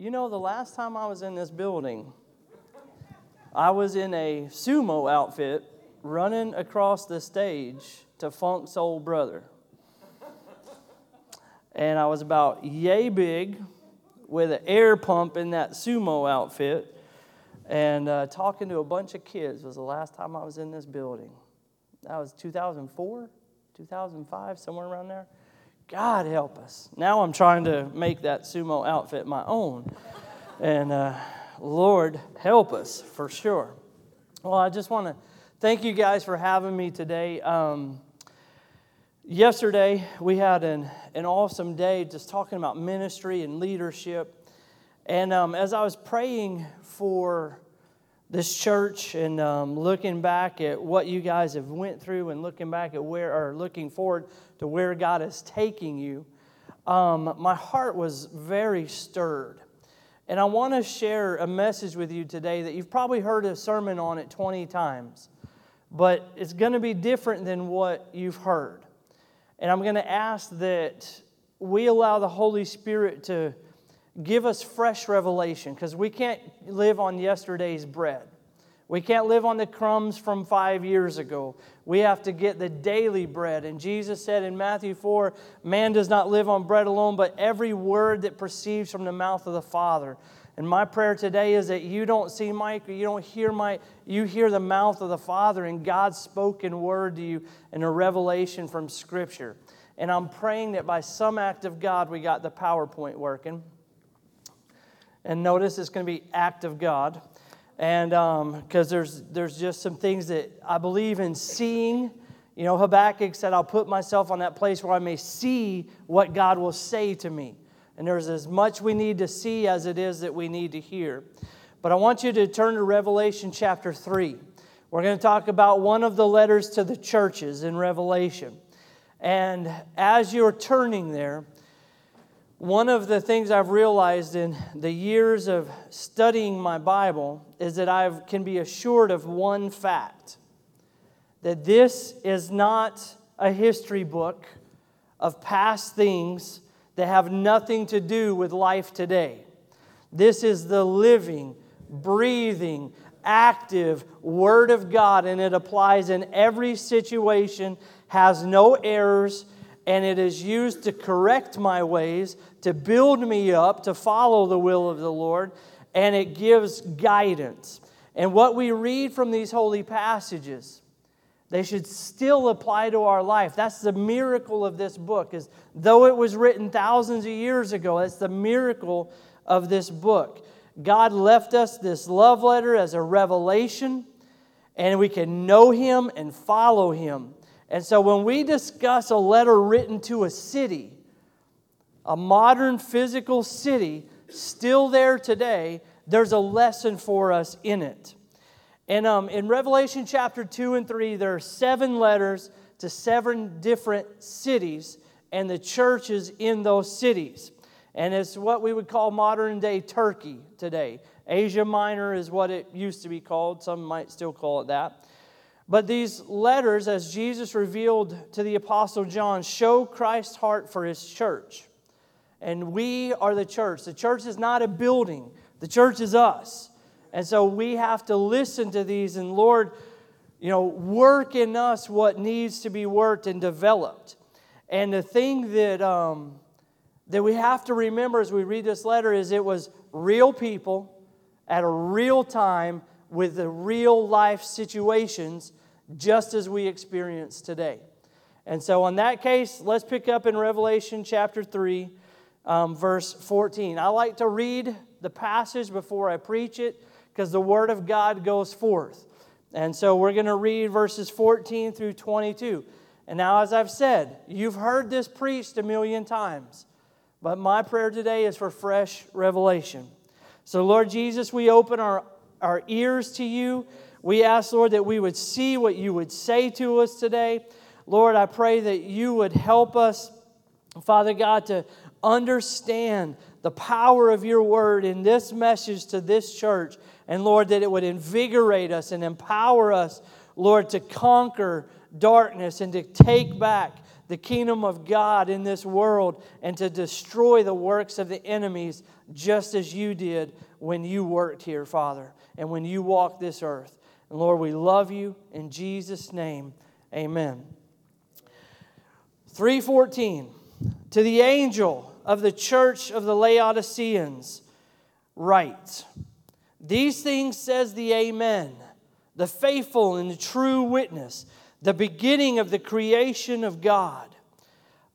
You know, the last time I was in this building, I was in a sumo outfit running across the stage to Funk's old Brother. And I was about yay big with an air pump in that sumo outfit. And uh, talking to a bunch of kids was the last time I was in this building. That was 2004, 2005, somewhere around there. God help us. Now I'm trying to make that sumo outfit my own. And uh, Lord, help us for sure. Well, I just want to thank you guys for having me today. Um, yesterday, we had an, an awesome day just talking about ministry and leadership. And um, as I was praying for this church and um, looking back at what you guys have went through and looking back at where or looking forward to where god is taking you um, my heart was very stirred. And i want to share a message with you today that you've probably heard a sermon on it 20 times but it's going to be different than what you've heard. And i'm going to ask that we allow the holy spirit to give us fresh revelation because we can't live on yesterday's bread. We can't live on the crumbs from five years ago. We have to get the daily bread. And Jesus said in Matthew 4 Man does not live on bread alone, but every word that proceeds from the mouth of the Father. And my prayer today is that you don't see Mike, you don't hear Mike, you hear the mouth of the Father and God's spoken word to you in a revelation from Scripture. And I'm praying that by some act of God, we got the PowerPoint working. And notice it's going to be act of God. And because um, there's, there's just some things that I believe in seeing. You know, Habakkuk said, I'll put myself on that place where I may see what God will say to me. And there's as much we need to see as it is that we need to hear. But I want you to turn to Revelation chapter 3. We're going to talk about one of the letters to the churches in Revelation. And as you're turning there, one of the things I've realized in the years of studying my Bible is that I can be assured of one fact that this is not a history book of past things that have nothing to do with life today. This is the living, breathing, active Word of God, and it applies in every situation, has no errors, and it is used to correct my ways, to build me up, to follow the will of the Lord, and it gives guidance. And what we read from these holy passages, they should still apply to our life. That's the miracle of this book, is though it was written thousands of years ago, that's the miracle of this book. God left us this love letter as a revelation, and we can know Him and follow Him. And so when we discuss a letter written to a city, a modern physical city, still there today, there's a lesson for us in it. And um, in Revelation chapter 2 and 3, there are seven letters to seven different cities and the churches in those cities. And it's what we would call modern day Turkey today. Asia Minor is what it used to be called. Some might still call it that. But these letters, as Jesus revealed to the Apostle John, show Christ's heart for his church. And we are the church. The church is not a building, the church is us. And so we have to listen to these and, Lord, you know, work in us what needs to be worked and developed. And the thing that, um, that we have to remember as we read this letter is it was real people at a real time with the real life situations just as we experience today. And so, in that case, let's pick up in Revelation chapter 3, um, verse 14. I like to read the passage before I preach it because the Word of God goes forth. And so, we're going to read verses 14 through 22. And now, as I've said, you've heard this preached a million times, but my prayer today is for fresh revelation. So, Lord Jesus, we open our, our ears to you. We ask, Lord, that we would see what you would say to us today. Lord, I pray that you would help us, Father God, to understand the power of your word in this message to this church. And Lord, that it would invigorate us and empower us, Lord, to conquer darkness and to take back the kingdom of God in this world and to destroy the works of the enemies, just as you did when you worked here, Father, and when you walk this earth. And Lord, we love you in Jesus' name. Amen. 314 To the angel of the church of the Laodiceans, write These things says the Amen, the faithful and the true witness the beginning of the creation of God.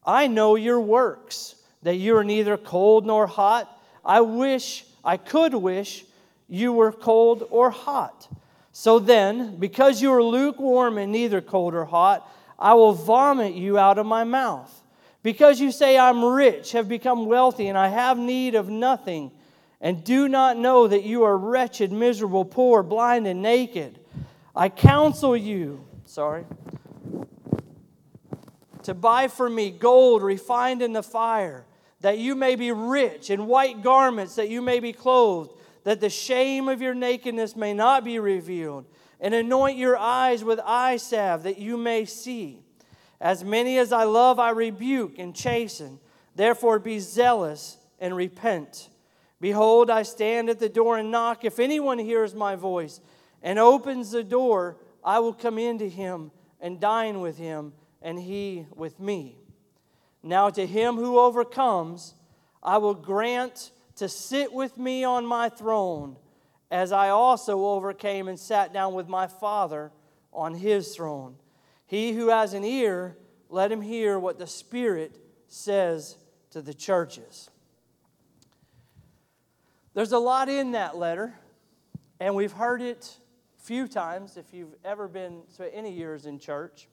I know your works, that you are neither cold nor hot. I wish, I could wish you were cold or hot. So then, because you are lukewarm and neither cold or hot, I will vomit you out of my mouth. Because you say, I'm rich, have become wealthy, and I have need of nothing, and do not know that you are wretched, miserable, poor, blind, and naked. I counsel you sorry. To buy for me gold refined in the fire, that you may be rich, and white garments, that you may be clothed, that the shame of your nakedness may not be revealed, and anoint your eyes with eye salve, that you may see. As many as I love, I rebuke and chasten. Therefore, be zealous and repent. Behold, I stand at the door and knock. If anyone hears my voice and opens the door, I will come into him and dine with him, and he with me. Now, to him who overcomes, I will grant to sit with me on my throne, as I also overcame and sat down with my Father on his throne. He who has an ear, let him hear what the Spirit says to the churches. There's a lot in that letter, and we've heard it few times if you've ever been to any years in church.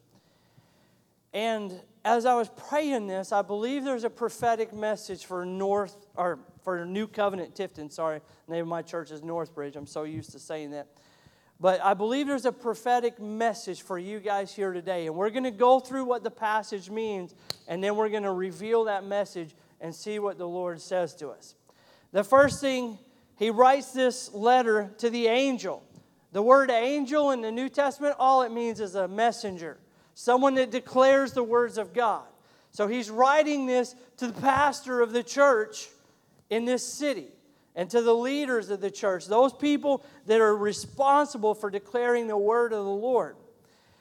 And as I was praying this, I believe there's a prophetic message for North or for New Covenant Tifton. Sorry, the name of my church is Northbridge. I'm so used to saying that. But I believe there's a prophetic message for you guys here today. And we're going to go through what the passage means, and then we're going to reveal that message and see what the Lord says to us. The first thing, he writes this letter to the angel. The word angel in the New Testament, all it means is a messenger, someone that declares the words of God. So he's writing this to the pastor of the church in this city and to the leaders of the church, those people that are responsible for declaring the word of the Lord.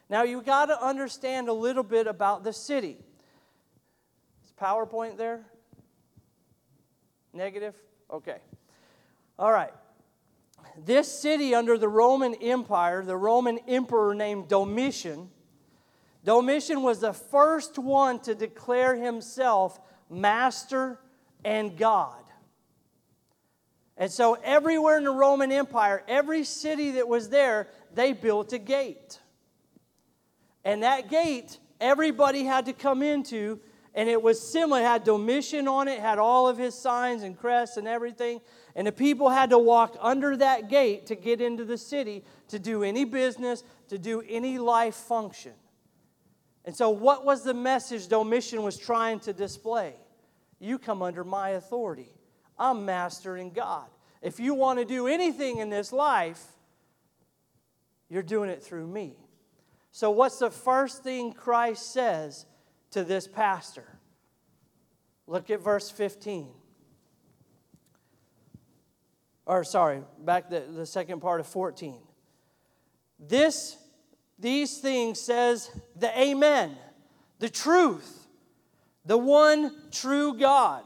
Now, you got to understand a little bit about the city. Is PowerPoint there? Negative? Okay. All right this city under the Roman Empire, the Roman emperor named Domitian, Domitian was the first one to declare himself master and God. And so, everywhere in the Roman Empire, every city that was there, they built a gate. And that gate, everybody had to come into, and it was similar. It had Domitian on it, had all of his signs and crests and everything. And the people had to walk under that gate to get into the city to do any business, to do any life function. And so, what was the message Domitian was trying to display? You come under my authority. I'm master in God. If you want to do anything in this life, you're doing it through me. So, what's the first thing Christ says to this pastor? Look at verse 15 or sorry, back the, the second part of 14. This, these things says the Amen, the truth, the one true God,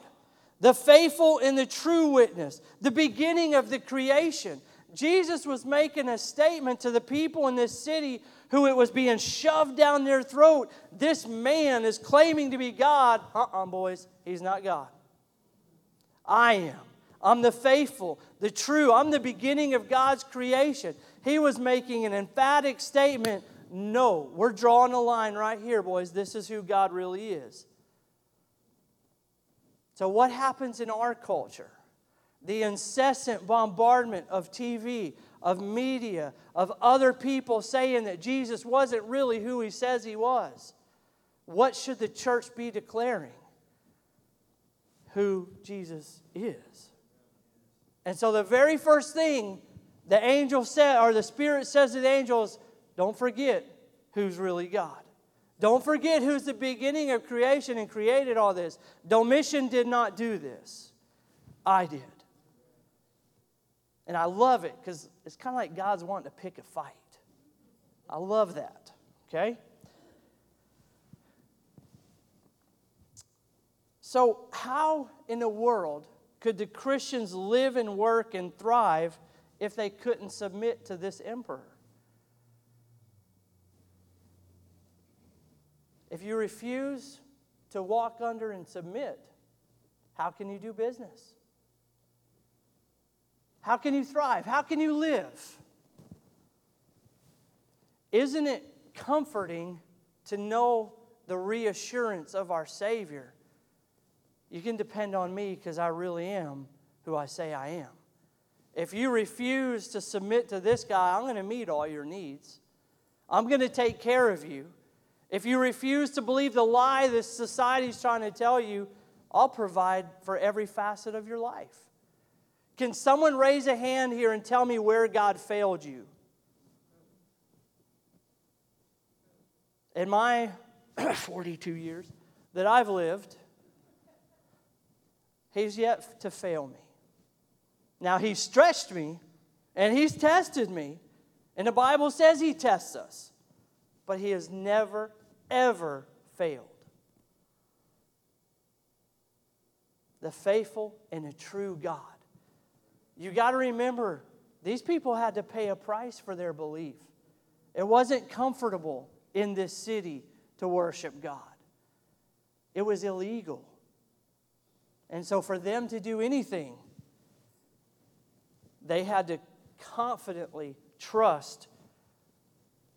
the faithful and the true witness, the beginning of the creation. Jesus was making a statement to the people in this city who it was being shoved down their throat. This man is claiming to be God. Uh uh-uh, uh boys, he's not God. I am. I'm the faithful, the true. I'm the beginning of God's creation. He was making an emphatic statement no, we're drawing a line right here, boys. This is who God really is. So, what happens in our culture? The incessant bombardment of TV, of media, of other people saying that Jesus wasn't really who he says he was. What should the church be declaring? Who Jesus is. And so the very first thing the angel said, or the Spirit says to the angels, don't forget who's really God. Don't forget who's the beginning of creation and created all this. Domitian did not do this, I did. And I love it because it's kind of like God's wanting to pick a fight. I love that, okay? So, how in the world could the Christians live and work and thrive if they couldn't submit to this emperor? If you refuse to walk under and submit, how can you do business? How can you thrive? How can you live? Isn't it comforting to know the reassurance of our Savior? You can depend on me because I really am who I say I am. If you refuse to submit to this guy, I'm going to meet all your needs. I'm going to take care of you. If you refuse to believe the lie this society is trying to tell you, I'll provide for every facet of your life. Can someone raise a hand here and tell me where God failed you? In my 42 years that I've lived, He's yet to fail me. Now, He's stretched me and He's tested me, and the Bible says He tests us, but He has never, ever failed. The faithful and the true God. You got to remember, these people had to pay a price for their belief. It wasn't comfortable in this city to worship God, it was illegal. And so, for them to do anything, they had to confidently trust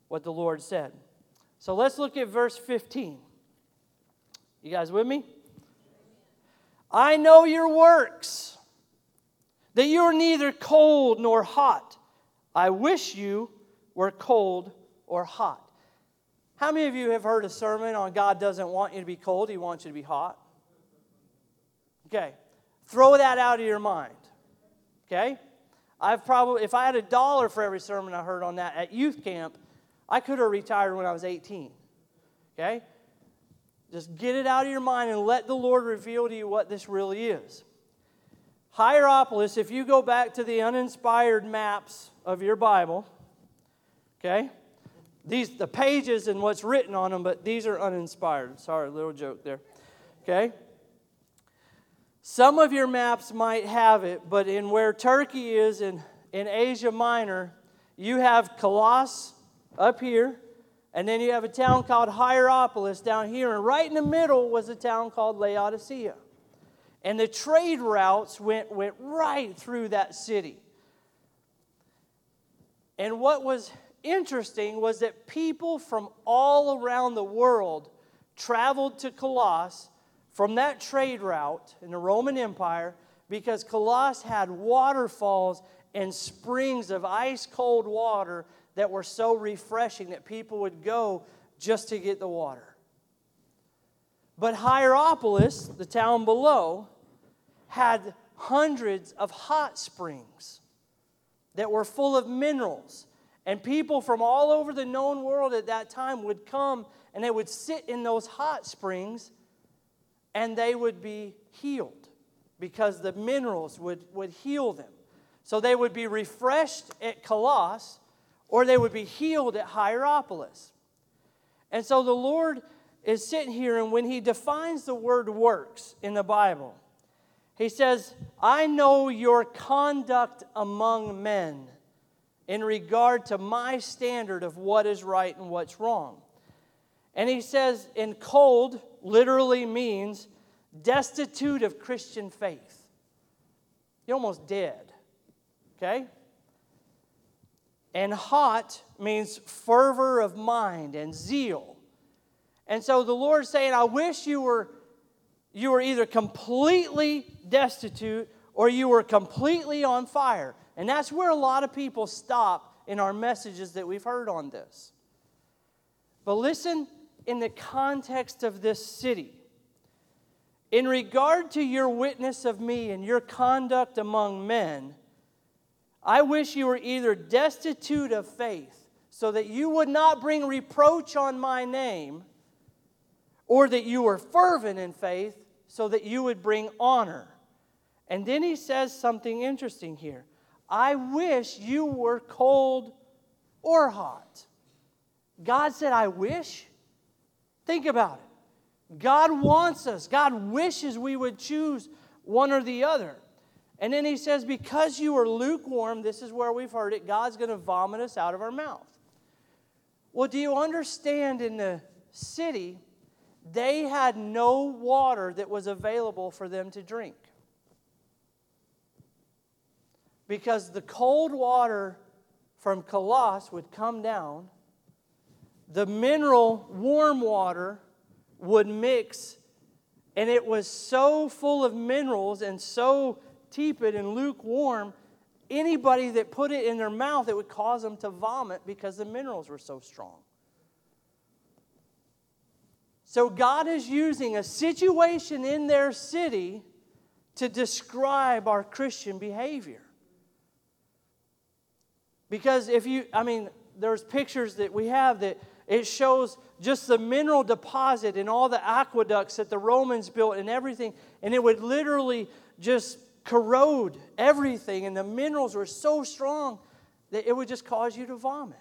what the Lord said. So, let's look at verse 15. You guys with me? I know your works, that you are neither cold nor hot. I wish you were cold or hot. How many of you have heard a sermon on God doesn't want you to be cold, He wants you to be hot? Okay, throw that out of your mind. Okay? I've probably, if I had a dollar for every sermon I heard on that at youth camp, I could have retired when I was 18. Okay? Just get it out of your mind and let the Lord reveal to you what this really is. Hierapolis, if you go back to the uninspired maps of your Bible, okay? These the pages and what's written on them, but these are uninspired. Sorry, little joke there. Okay? Some of your maps might have it, but in where Turkey is in, in Asia Minor, you have Colossus up here, and then you have a town called Hierapolis down here, and right in the middle was a town called Laodicea. And the trade routes went, went right through that city. And what was interesting was that people from all around the world traveled to Colossus from that trade route in the Roman Empire because Colossus had waterfalls and springs of ice cold water that were so refreshing that people would go just to get the water. But Hierapolis, the town below, had hundreds of hot springs that were full of minerals. And people from all over the known world at that time would come and they would sit in those hot springs and they would be healed because the minerals would, would heal them. So they would be refreshed at Colossus or they would be healed at Hierapolis. And so the Lord is sitting here, and when He defines the word works in the Bible, He says, I know your conduct among men in regard to my standard of what is right and what's wrong. And He says, in cold, literally means destitute of Christian faith. You're almost dead. Okay? And hot means fervor of mind and zeal. And so the Lord's saying, I wish you were you were either completely destitute or you were completely on fire. And that's where a lot of people stop in our messages that we've heard on this. But listen in the context of this city. In regard to your witness of me and your conduct among men, I wish you were either destitute of faith, so that you would not bring reproach on my name, or that you were fervent in faith, so that you would bring honor. And then he says something interesting here I wish you were cold or hot. God said, I wish. Think about it. God wants us, God wishes we would choose one or the other. And then he says, Because you are lukewarm, this is where we've heard it, God's going to vomit us out of our mouth. Well, do you understand in the city, they had no water that was available for them to drink? Because the cold water from Colossus would come down, the mineral warm water would mix, and it was so full of minerals and so tepid and lukewarm, anybody that put it in their mouth, it would cause them to vomit because the minerals were so strong. So God is using a situation in their city to describe our Christian behavior. Because if you, I mean, there's pictures that we have that it shows just the mineral deposit and all the aqueducts that the Romans built and everything, and it would literally just corrode everything, and the minerals were so strong that it would just cause you to vomit.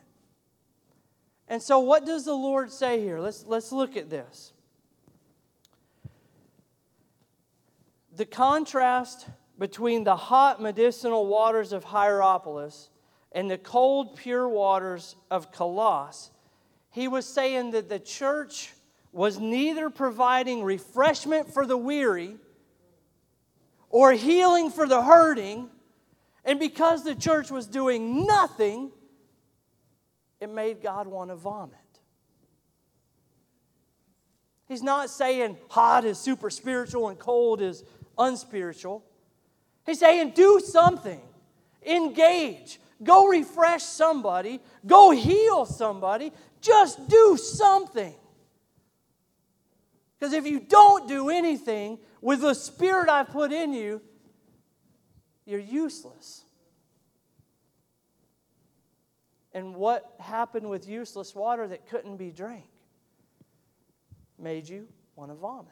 And so, what does the Lord say here? Let's, let's look at this. The contrast between the hot medicinal waters of Hierapolis and the cold, pure waters of Colossus, he was saying that the church was neither providing refreshment for the weary or healing for the hurting. And because the church was doing nothing, it made God want to vomit. He's not saying hot is super spiritual and cold is unspiritual. He's saying do something, engage, go refresh somebody, go heal somebody, just do something. Because if you don't do anything, with the spirit I've put in you, you're useless. And what happened with useless water that couldn't be drank? Made you want to vomit.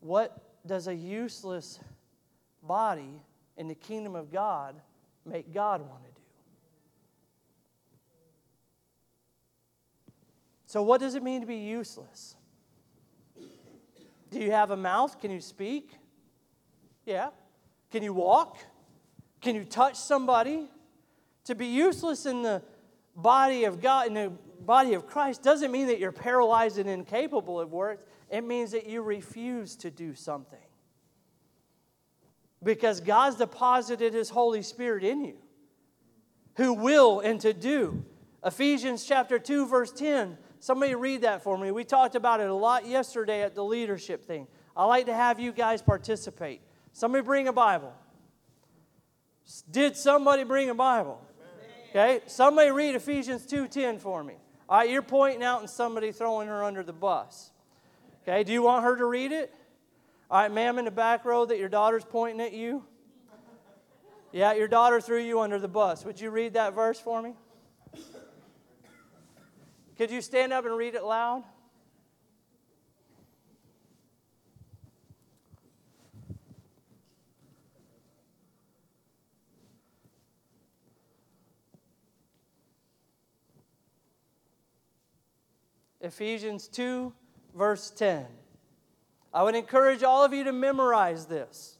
What does a useless body in the kingdom of God make God want to do? So, what does it mean to be useless? Do you have a mouth? Can you speak? Yeah. Can you walk? Can you touch somebody? To be useless in the body of God, in the body of Christ, doesn't mean that you're paralyzed and incapable of work. It means that you refuse to do something. Because God's deposited His Holy Spirit in you, who will and to do. Ephesians chapter 2, verse 10 Somebody read that for me. We talked about it a lot yesterday at the leadership thing. I like to have you guys participate. Somebody bring a Bible. Did somebody bring a Bible? Okay, somebody read Ephesians 2:10 for me. All right, you're pointing out and somebody throwing her under the bus. Okay, do you want her to read it? All right, ma'am in the back row that your daughter's pointing at you. Yeah, your daughter threw you under the bus. Would you read that verse for me? Could you stand up and read it loud? Ephesians 2, verse 10. I would encourage all of you to memorize this.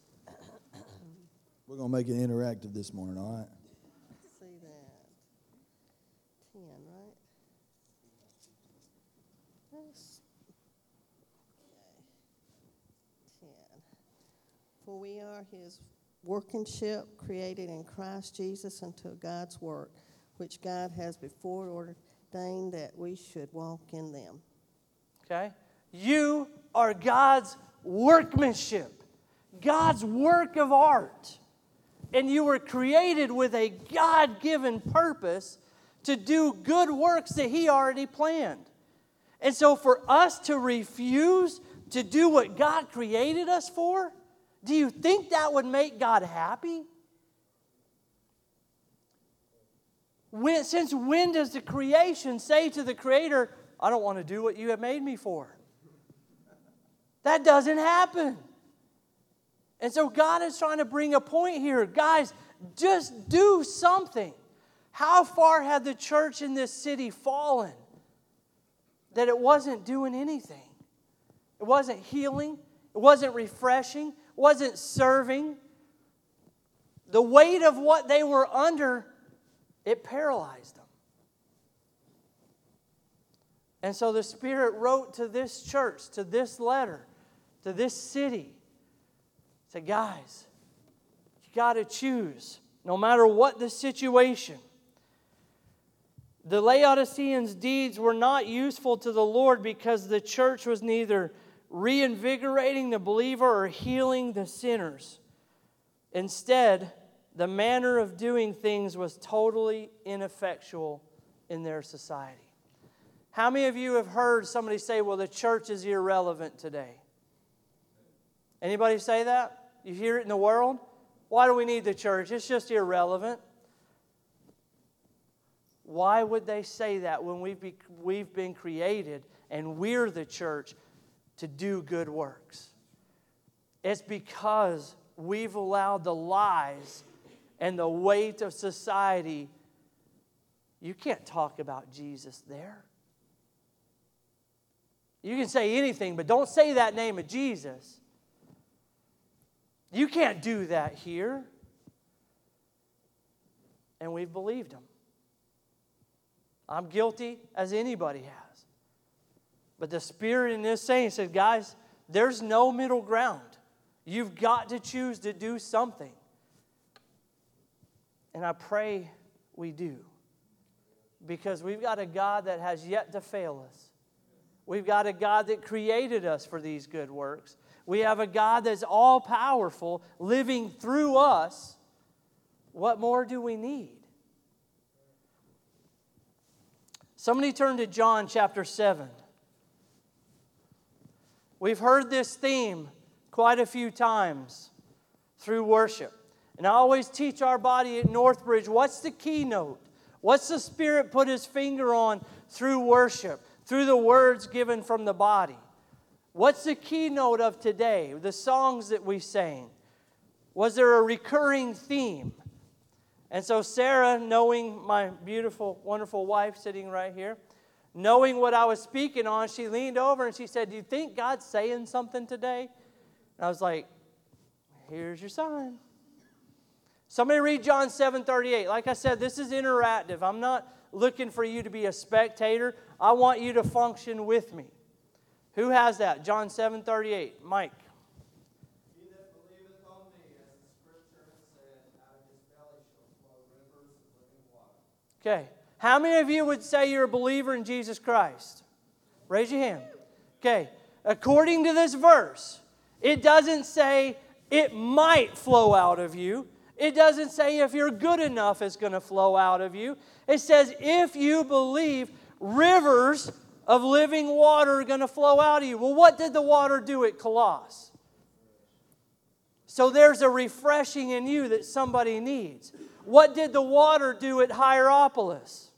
We're going to make it interactive this morning, all right? For we are his workmanship created in Christ Jesus unto God's work, which God has before ordained that we should walk in them. Okay? You are God's workmanship, God's work of art. And you were created with a God given purpose to do good works that He already planned. And so, for us to refuse to do what God created us for, do you think that would make God happy? When, since when does the creation say to the Creator, I don't want to do what you have made me for. That doesn't happen. And so God is trying to bring a point here. Guys, just do something. How far had the church in this city fallen that it wasn't doing anything? It wasn't healing, it wasn't refreshing, wasn't serving. The weight of what they were under, it paralyzed them. And so the Spirit wrote to this church, to this letter, to this city, said, guys, you got to choose, no matter what the situation. The Laodiceans' deeds were not useful to the Lord because the church was neither reinvigorating the believer or healing the sinners. Instead, the manner of doing things was totally ineffectual in their society. How many of you have heard somebody say, well, the church is irrelevant today? Anybody say that? You hear it in the world? Why do we need the church? It's just irrelevant. Why would they say that when we've, be, we've been created and we're the church to do good works? It's because we've allowed the lies and the weight of society. You can't talk about Jesus there. You can say anything, but don't say that name of Jesus. You can't do that here. And we've believed him. I'm guilty as anybody has. But the Spirit in this saying said, guys, there's no middle ground. You've got to choose to do something. And I pray we do. Because we've got a God that has yet to fail us. We've got a God that created us for these good works. We have a God that's all powerful living through us. What more do we need? Somebody turn to John chapter 7. We've heard this theme quite a few times through worship. And I always teach our body at Northbridge what's the keynote? What's the Spirit put His finger on through worship, through the words given from the body? What's the keynote of today? The songs that we sang. Was there a recurring theme? And so, Sarah, knowing my beautiful, wonderful wife sitting right here, knowing what I was speaking on, she leaned over and she said, Do you think God's saying something today? And I was like, Here's your sign. Somebody read John 7 38. Like I said, this is interactive. I'm not looking for you to be a spectator, I want you to function with me. Who has that? John 7 38. Mike. Okay. How many of you would say you're a believer in Jesus Christ? Raise your hand. Okay. According to this verse, it doesn't say it might flow out of you. It doesn't say if you're good enough, it's going to flow out of you. It says if you believe, rivers of living water are going to flow out of you. Well, what did the water do at Colossus? So there's a refreshing in you that somebody needs. What did the water do at Hierapolis?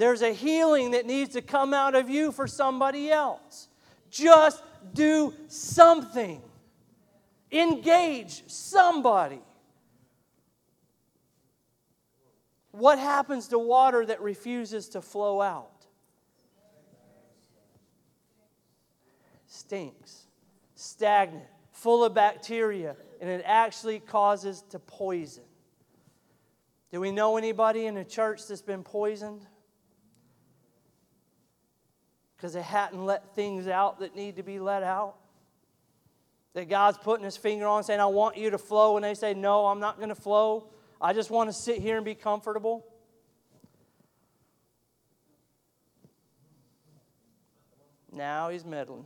There's a healing that needs to come out of you for somebody else. Just do something. Engage somebody. What happens to water that refuses to flow out? stinks, stagnant, full of bacteria, and it actually causes to poison. Do we know anybody in a church that's been poisoned? Because they hadn't let things out that need to be let out? That God's putting his finger on saying, I want you to flow, and they say, No, I'm not going to flow. I just want to sit here and be comfortable. Now he's meddling.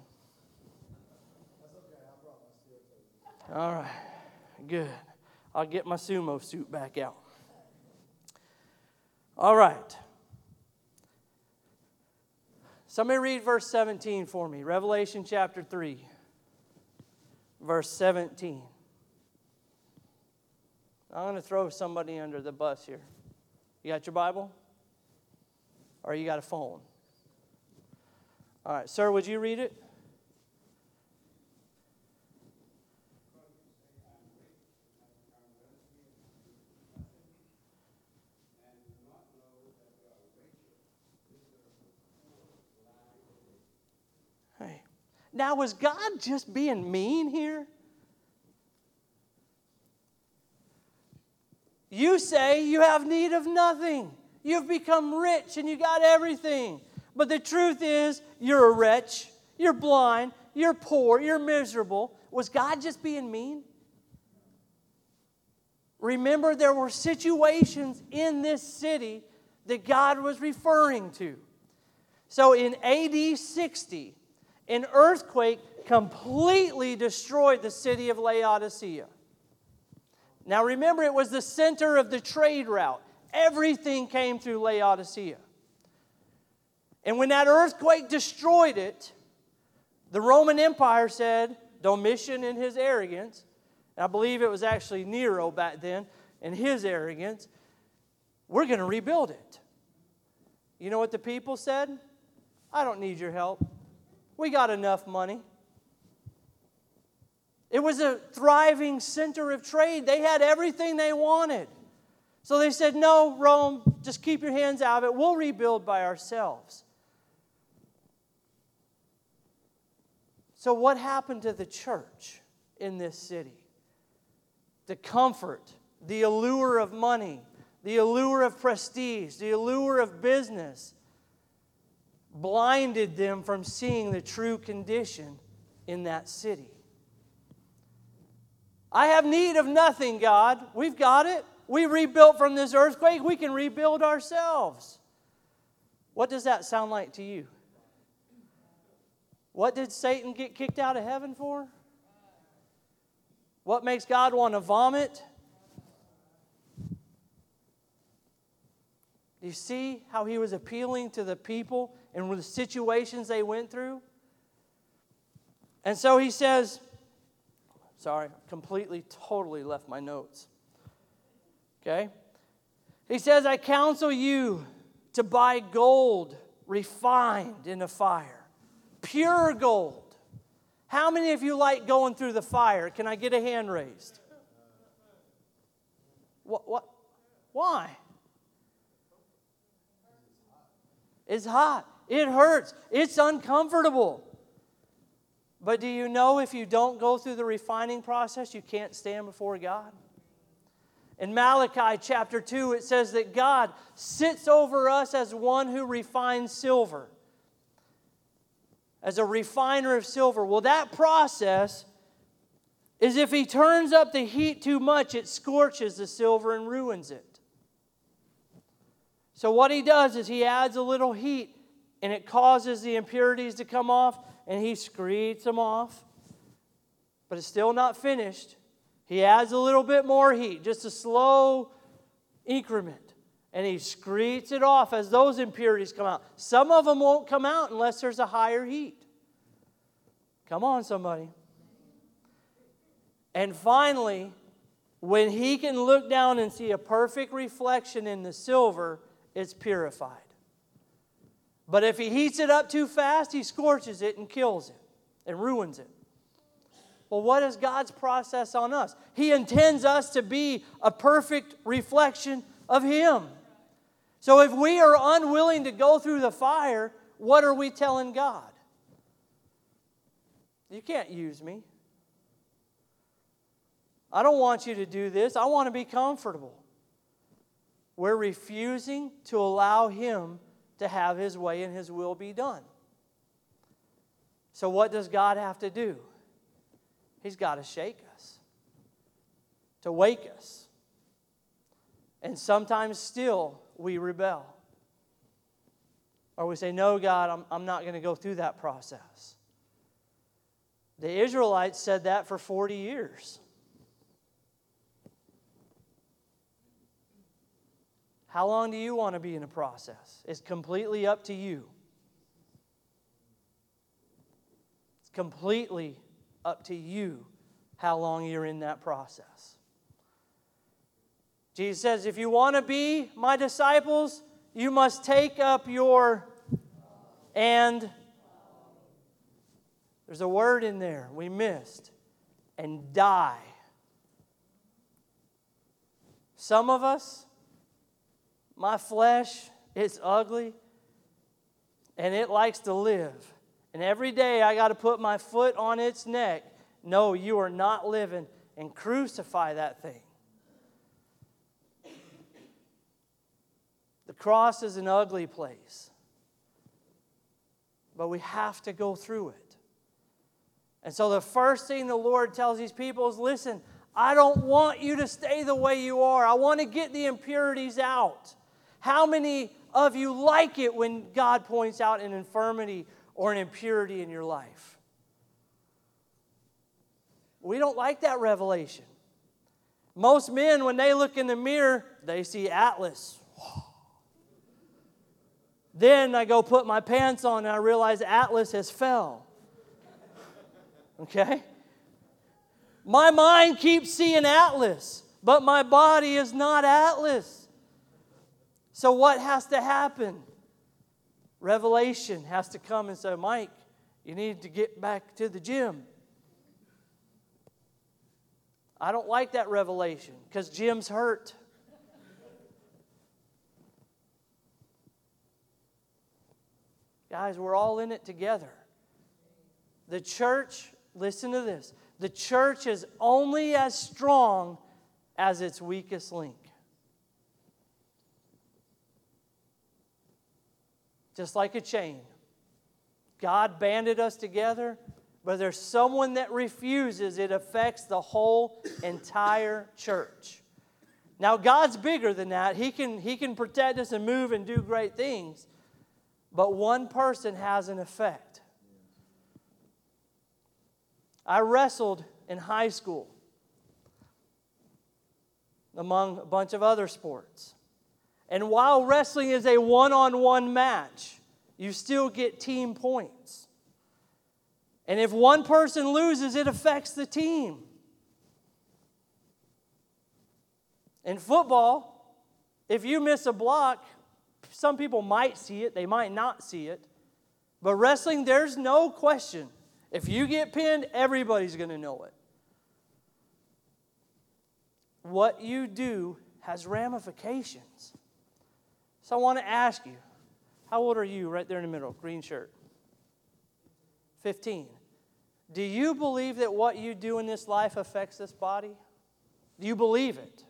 All right, good. I'll get my sumo suit back out. All right. Somebody read verse 17 for me. Revelation chapter 3, verse 17. I'm going to throw somebody under the bus here. You got your Bible? Or you got a phone? All right, sir, would you read it? Hey. Now, was God just being mean here? You say you have need of nothing. You've become rich and you got everything. But the truth is, you're a wretch, you're blind, you're poor, you're miserable. Was God just being mean? Remember, there were situations in this city that God was referring to. So in AD 60, an earthquake completely destroyed the city of Laodicea. Now remember, it was the center of the trade route. Everything came through Laodicea. And when that earthquake destroyed it, the Roman Empire said, Domitian in his arrogance, I believe it was actually Nero back then, in his arrogance, we're going to rebuild it. You know what the people said? I don't need your help. We got enough money. It was a thriving center of trade. They had everything they wanted. So they said, No, Rome, just keep your hands out of it. We'll rebuild by ourselves. So, what happened to the church in this city? The comfort, the allure of money, the allure of prestige, the allure of business blinded them from seeing the true condition in that city. I have need of nothing, God. We've got it. We rebuilt from this earthquake. We can rebuild ourselves. What does that sound like to you? What did Satan get kicked out of heaven for? What makes God want to vomit? Do you see how he was appealing to the people and with the situations they went through? And so he says, sorry, completely, totally left my notes. Okay? He says, I counsel you to buy gold refined in a fire Pure gold. How many of you like going through the fire? Can I get a hand raised? What? what? Why? It's hot. It hurts. It's uncomfortable. But do you know if you don't go through the refining process, you can't stand before God? In Malachi chapter 2, it says that God sits over us as one who refines silver as a refiner of silver. Well, that process is if he turns up the heat too much, it scorches the silver and ruins it. So, what he does is he adds a little heat and it causes the impurities to come off and he screeds them off. But it's still not finished. He adds a little bit more heat, just a slow increment and he screeds it off as those impurities come out. Some of them won't come out unless there's a higher heat. Come on, somebody. And finally, when he can look down and see a perfect reflection in the silver, it's purified. But if he heats it up too fast, he scorches it and kills it and ruins it. Well, what is God's process on us? He intends us to be a perfect reflection of Him. So if we are unwilling to go through the fire, what are we telling God? You can't use me. I don't want you to do this. I want to be comfortable. We're refusing to allow Him to have His way and His will be done. So, what does God have to do? He's got to shake us, to wake us. And sometimes still, we rebel. Or we say, No, God, I'm, I'm not going to go through that process. The Israelites said that for 40 years. How long do you want to be in a process? It's completely up to you. It's completely up to you how long you're in that process. Jesus says, If you want to be my disciples, you must take up your and There's a word in there we missed. And die. Some of us, my flesh, it's ugly and it likes to live. And every day I got to put my foot on its neck. No, you are not living, and crucify that thing. The cross is an ugly place, but we have to go through it. And so the first thing the Lord tells these people is listen, I don't want you to stay the way you are. I want to get the impurities out. How many of you like it when God points out an infirmity or an impurity in your life? We don't like that revelation. Most men, when they look in the mirror, they see Atlas. Then I go put my pants on and I realize Atlas has fell. Okay? My mind keeps seeing Atlas, but my body is not Atlas. So, what has to happen? Revelation has to come and say, Mike, you need to get back to the gym. I don't like that revelation because gym's hurt. Guys, we're all in it together. The church, listen to this the church is only as strong as its weakest link. Just like a chain. God banded us together, but there's someone that refuses, it affects the whole entire church. Now, God's bigger than that. He can, he can protect us and move and do great things, but one person has an effect. I wrestled in high school among a bunch of other sports. And while wrestling is a one on one match, you still get team points. And if one person loses, it affects the team. In football, if you miss a block, some people might see it, they might not see it. But wrestling, there's no question. If you get pinned, everybody's going to know it. What you do has ramifications. So I want to ask you, how old are you right there in the middle, green shirt? 15. Do you believe that what you do in this life affects this body? Do you believe it?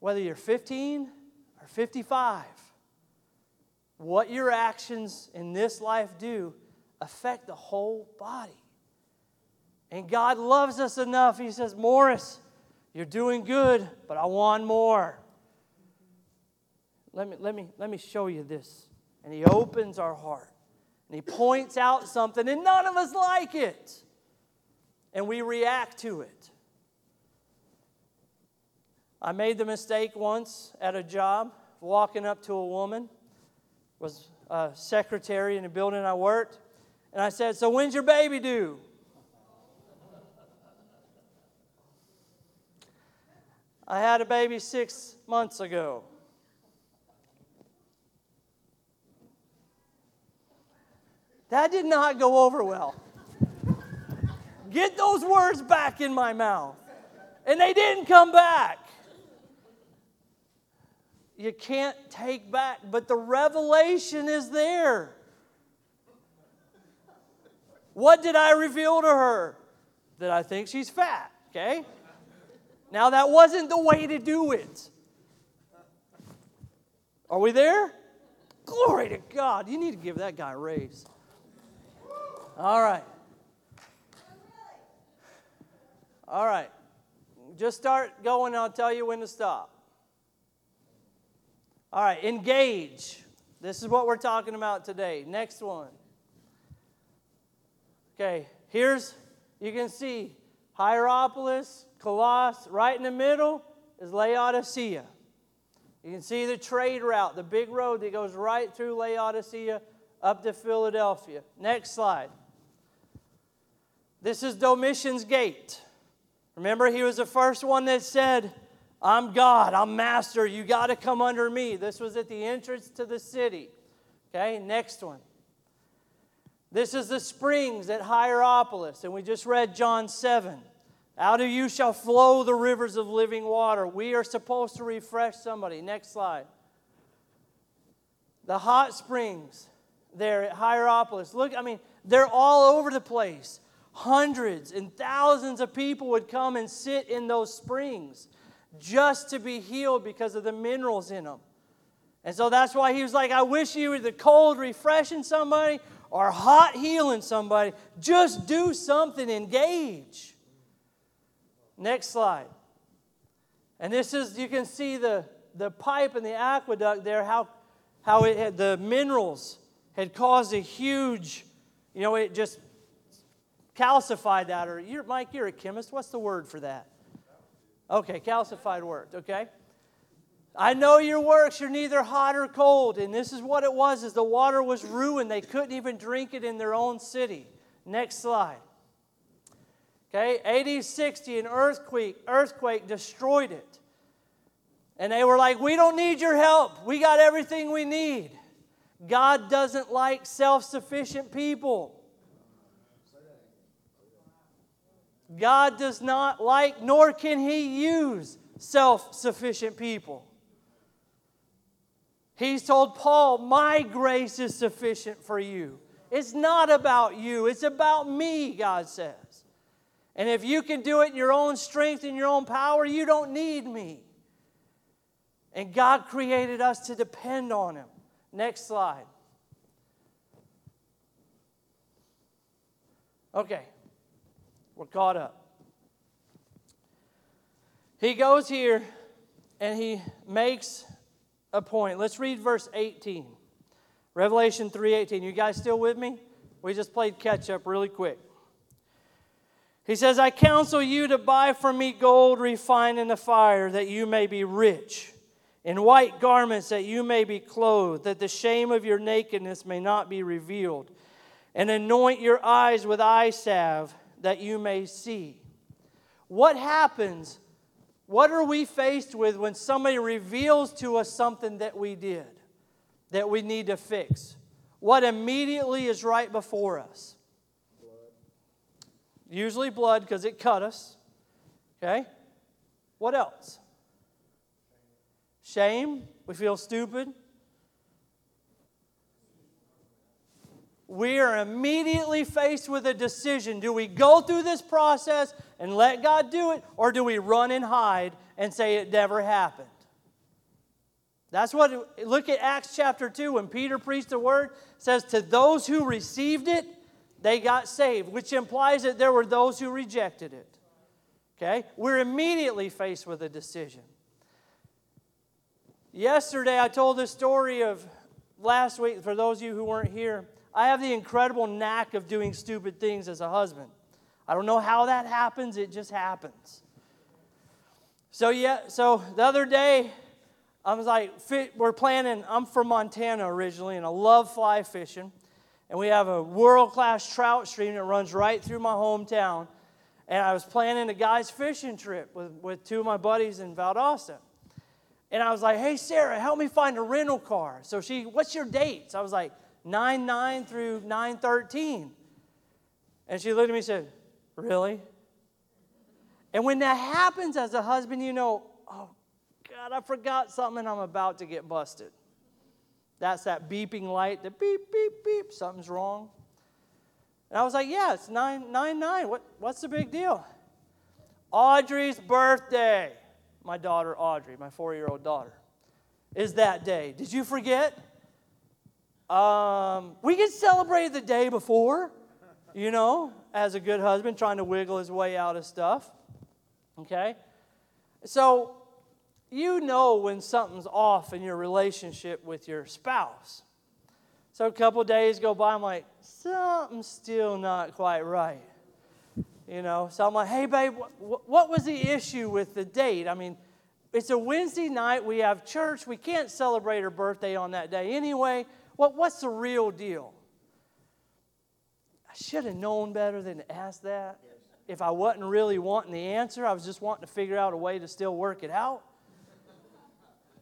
Whether you're 15 or 55, what your actions in this life do affect the whole body. And God loves us enough. He says, Morris, you're doing good, but I want more. Let me, let me, let me show you this. And he opens our heart. And he points out something, and none of us like it. And we react to it. I made the mistake once at a job, walking up to a woman, was a secretary in a building I worked, and I said, So when's your baby due? I had a baby six months ago. That did not go over well. Get those words back in my mouth. And they didn't come back. You can't take back, but the revelation is there. What did I reveal to her? That I think she's fat, okay? Now, that wasn't the way to do it. Are we there? Glory to God. You need to give that guy a raise. All right. All right. Just start going, I'll tell you when to stop. All right, engage. This is what we're talking about today. Next one. Okay, here's, you can see Hierapolis, Colossus, right in the middle is Laodicea. You can see the trade route, the big road that goes right through Laodicea up to Philadelphia. Next slide. This is Domitian's gate. Remember, he was the first one that said, I'm God, I'm master, you got to come under me. This was at the entrance to the city. Okay, next one. This is the springs at Hierapolis, and we just read John 7. Out of you shall flow the rivers of living water. We are supposed to refresh somebody. Next slide. The hot springs there at Hierapolis. Look, I mean, they're all over the place. Hundreds and thousands of people would come and sit in those springs just to be healed because of the minerals in them. And so that's why he was like, I wish you were the cold refreshing somebody or hot healing somebody. Just do something, engage. Next slide. And this is, you can see the, the pipe and the aqueduct there, how, how it had, the minerals had caused a huge, you know, it just calcified that. Or, you're, Mike, you're a chemist. What's the word for that? Okay, calcified worked, okay? I know your works, you're neither hot or cold. And this is what it was, is the water was ruined. They couldn't even drink it in their own city. Next slide. Okay, AD 60, an earthquake, earthquake destroyed it. And they were like, We don't need your help. We got everything we need. God doesn't like self sufficient people. God does not like, nor can He use self sufficient people. He's told Paul, My grace is sufficient for you. It's not about you, it's about me, God says. And if you can do it in your own strength and your own power, you don't need me. And God created us to depend on Him. Next slide. Okay, we're caught up. He goes here and he makes a point. Let's read verse 18. Revelation 3:18. You guys still with me? We just played catch up really quick. He says, I counsel you to buy from me gold refined in the fire, that you may be rich, in white garments, that you may be clothed, that the shame of your nakedness may not be revealed, and anoint your eyes with eye salve, that you may see. What happens? What are we faced with when somebody reveals to us something that we did, that we need to fix? What immediately is right before us? Usually blood because it cut us. Okay? What else? Shame. We feel stupid. We are immediately faced with a decision. Do we go through this process and let God do it, or do we run and hide and say it never happened? That's what, look at Acts chapter 2 when Peter preached the word, says, To those who received it, they got saved, which implies that there were those who rejected it. Okay? We're immediately faced with a decision. Yesterday, I told the story of last week, for those of you who weren't here. I have the incredible knack of doing stupid things as a husband. I don't know how that happens, it just happens. So, yeah, so the other day, I was like, we're planning, I'm from Montana originally, and I love fly fishing and we have a world class trout stream that runs right through my hometown. And I was planning a guy's fishing trip with, with two of my buddies in Valdosta. And I was like, hey, Sarah, help me find a rental car. So she, what's your dates? I was like, 9 9 through 9 13. And she looked at me and said, really? And when that happens as a husband, you know, oh, God, I forgot something I'm about to get busted. That's that beeping light, the beep, beep, beep, something's wrong. And I was like, yeah, it's 999. 9 9. What, what's the big deal? Audrey's birthday, my daughter Audrey, my four year old daughter, is that day. Did you forget? Um, we can celebrate the day before, you know, as a good husband trying to wiggle his way out of stuff. Okay? So you know when something's off in your relationship with your spouse. So a couple days go by, I'm like, something's still not quite right. You know, so I'm like, hey, babe, what, what was the issue with the date? I mean, it's a Wednesday night, we have church, we can't celebrate her birthday on that day anyway. What, what's the real deal? I should have known better than to ask that. If I wasn't really wanting the answer, I was just wanting to figure out a way to still work it out.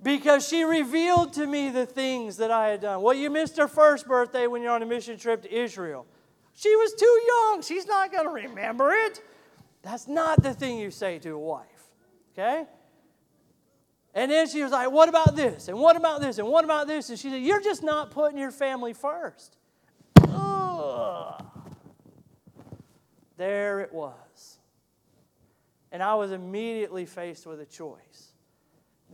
Because she revealed to me the things that I had done. Well, you missed her first birthday when you're on a mission trip to Israel. She was too young. She's not going to remember it. That's not the thing you say to a wife, okay? And then she was like, What about this? And what about this? And what about this? And she said, You're just not putting your family first. Ugh. There it was. And I was immediately faced with a choice.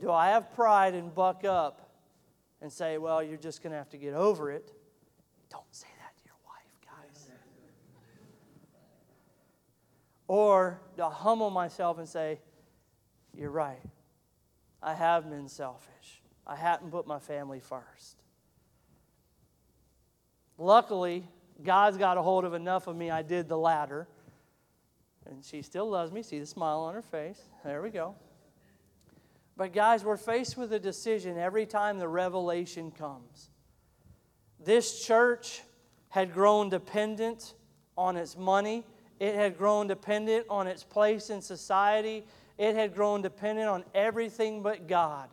Do I have pride and buck up and say, Well, you're just going to have to get over it? Don't say that to your wife, guys. Or do I humble myself and say, You're right. I have been selfish. I hadn't put my family first. Luckily, God's got a hold of enough of me, I did the latter. And she still loves me. See the smile on her face. There we go. But, guys, we're faced with a decision every time the revelation comes. This church had grown dependent on its money, it had grown dependent on its place in society, it had grown dependent on everything but God.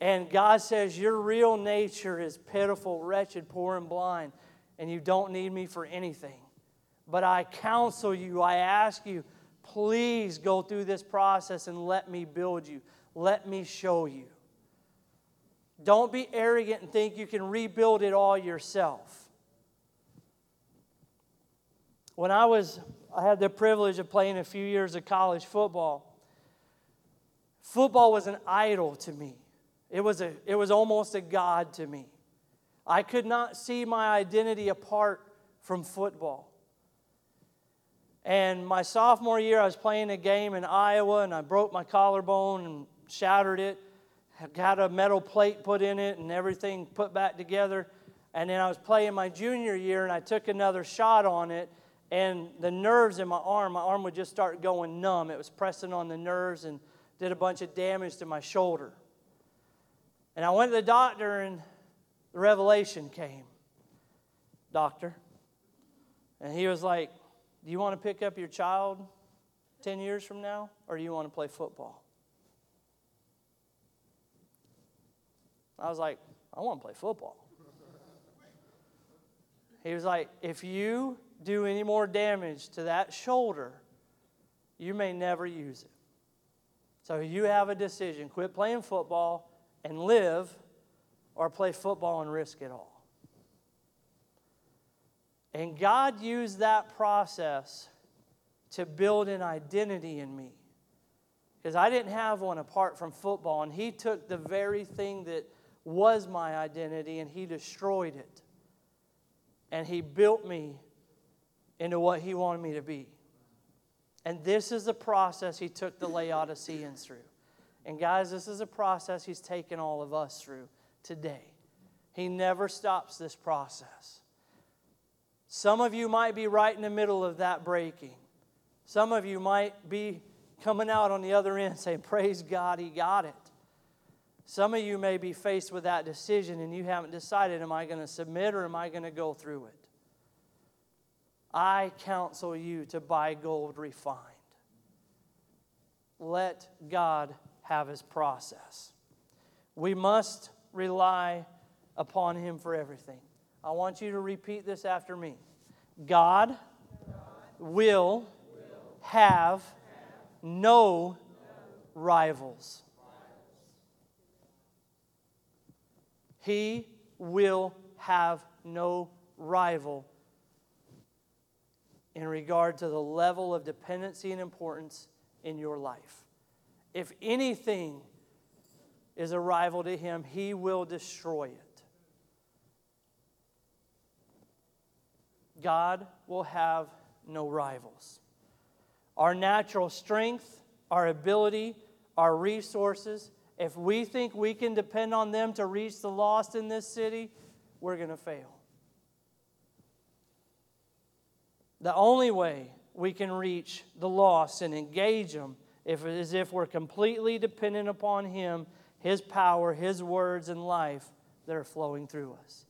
And God says, Your real nature is pitiful, wretched, poor, and blind, and you don't need me for anything. But I counsel you, I ask you, please go through this process and let me build you. Let me show you. Don't be arrogant and think you can rebuild it all yourself. When I was, I had the privilege of playing a few years of college football. Football was an idol to me. It was, a, it was almost a God to me. I could not see my identity apart from football. And my sophomore year, I was playing a game in Iowa and I broke my collarbone and shattered it. Got a metal plate put in it and everything put back together. And then I was playing my junior year and I took another shot on it. And the nerves in my arm, my arm would just start going numb. It was pressing on the nerves and did a bunch of damage to my shoulder. And I went to the doctor, and the revelation came. Doctor. And he was like, Do you want to pick up your child 10 years from now, or do you want to play football? I was like, I want to play football. He was like, If you do any more damage to that shoulder, you may never use it. So you have a decision quit playing football and live, or play football and risk it all. And God used that process to build an identity in me. Because I didn't have one apart from football, and He took the very thing that was my identity and He destroyed it. And He built me into what He wanted me to be. And this is the process he took the Laodiceans through. And guys, this is a process he's taken all of us through today. He never stops this process. Some of you might be right in the middle of that breaking. Some of you might be coming out on the other end saying, Praise God, he got it. Some of you may be faced with that decision and you haven't decided, Am I going to submit or am I going to go through it? I counsel you to buy gold refined. Let God have his process. We must rely upon him for everything. I want you to repeat this after me God will have no rivals. He will have no rival in regard to the level of dependency and importance in your life. If anything is a rival to him, he will destroy it. God will have no rivals. Our natural strength, our ability, our resources, if we think we can depend on them to reach the lost in this city, we're going to fail. The only way we can reach the lost and engage them is if we're completely dependent upon Him, His power, His words, and life that are flowing through us.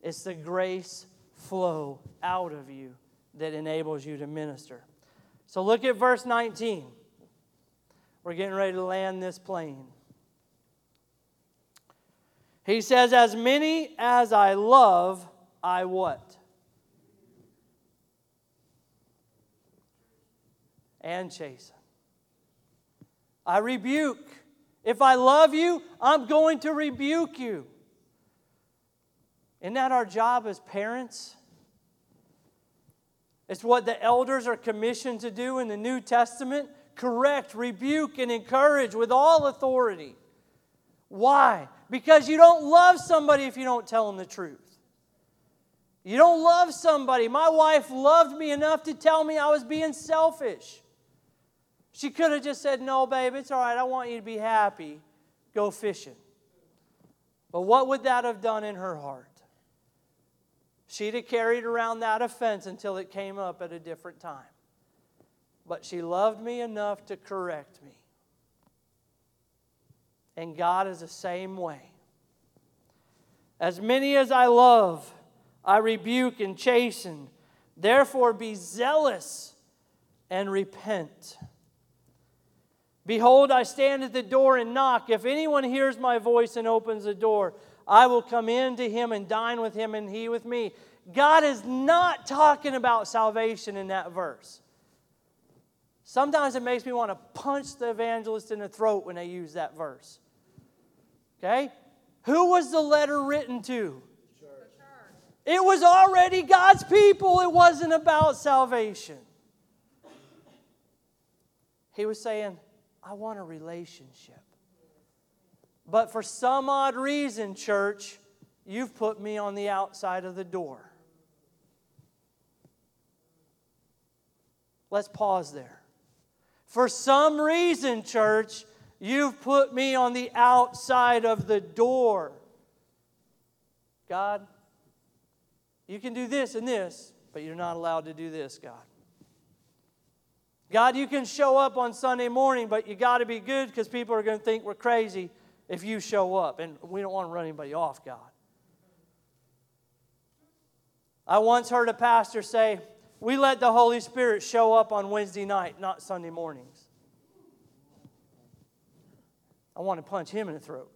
It's the grace flow out of you that enables you to minister. So look at verse 19. We're getting ready to land this plane. He says, As many as I love, I what? And chasten. I rebuke. If I love you, I'm going to rebuke you. Isn't that our job as parents? It's what the elders are commissioned to do in the New Testament correct, rebuke, and encourage with all authority. Why? Because you don't love somebody if you don't tell them the truth. You don't love somebody. My wife loved me enough to tell me I was being selfish. She could have just said, No, babe, it's all right. I want you to be happy. Go fishing. But what would that have done in her heart? She'd have carried around that offense until it came up at a different time. But she loved me enough to correct me. And God is the same way. As many as I love, I rebuke and chasten. Therefore, be zealous and repent. Behold, I stand at the door and knock. If anyone hears my voice and opens the door, I will come in to him and dine with him and he with me. God is not talking about salvation in that verse. Sometimes it makes me want to punch the evangelist in the throat when they use that verse. Okay? Who was the letter written to? The church. It was already God's people. It wasn't about salvation. He was saying, I want a relationship. But for some odd reason, church, you've put me on the outside of the door. Let's pause there. For some reason, church, you've put me on the outside of the door. God, you can do this and this, but you're not allowed to do this, God. God, you can show up on Sunday morning, but you got to be good because people are going to think we're crazy if you show up. And we don't want to run anybody off, God. I once heard a pastor say, We let the Holy Spirit show up on Wednesday night, not Sunday mornings. I want to punch him in the throat.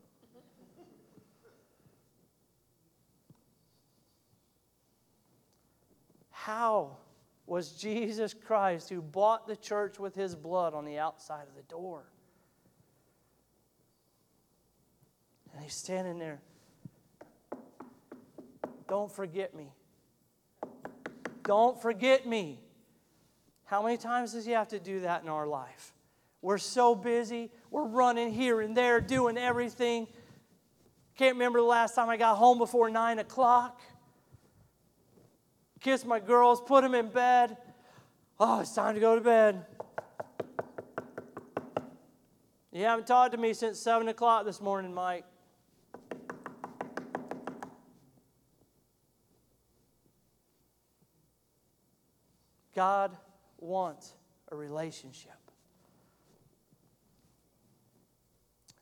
How was Jesus Christ who bought the church with his blood on the outside of the door? And he's standing there. Don't forget me. Don't forget me. How many times does he have to do that in our life? We're so busy. We're running here and there, doing everything. Can't remember the last time I got home before 9 o'clock. Kiss my girls, put them in bed. Oh, it's time to go to bed. You haven't talked to me since 7 o'clock this morning, Mike. God wants a relationship.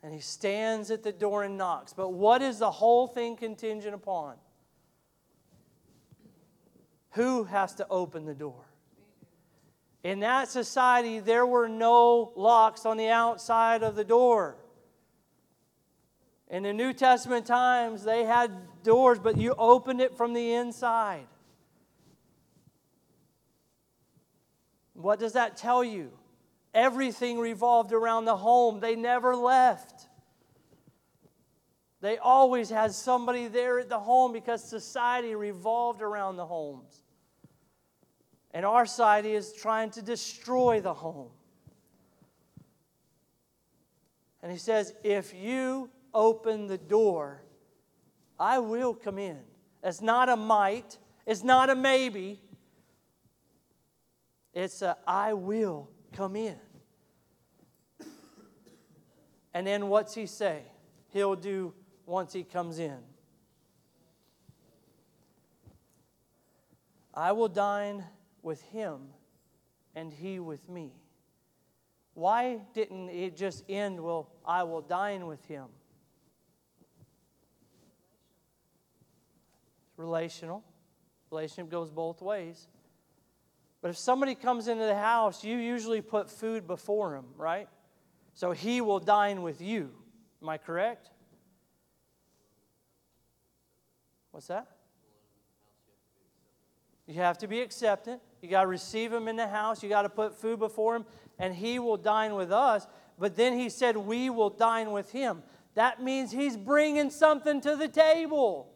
And he stands at the door and knocks. But what is the whole thing contingent upon? Who has to open the door? In that society, there were no locks on the outside of the door. In the New Testament times, they had doors, but you opened it from the inside. What does that tell you? Everything revolved around the home. They never left. They always had somebody there at the home because society revolved around the homes. And our society is trying to destroy the home. And he says, If you open the door, I will come in. It's not a might, it's not a maybe, it's a I will come in. And then what's he say? He'll do once he comes in. I will dine with him and he with me. Why didn't it just end, well, I will dine with him? Relational. Relationship goes both ways. But if somebody comes into the house, you usually put food before him, right? So he will dine with you. Am I correct? What's that? You have to be acceptant. You got to receive him in the house. You got to put food before him, and he will dine with us. But then he said, We will dine with him. That means he's bringing something to the table.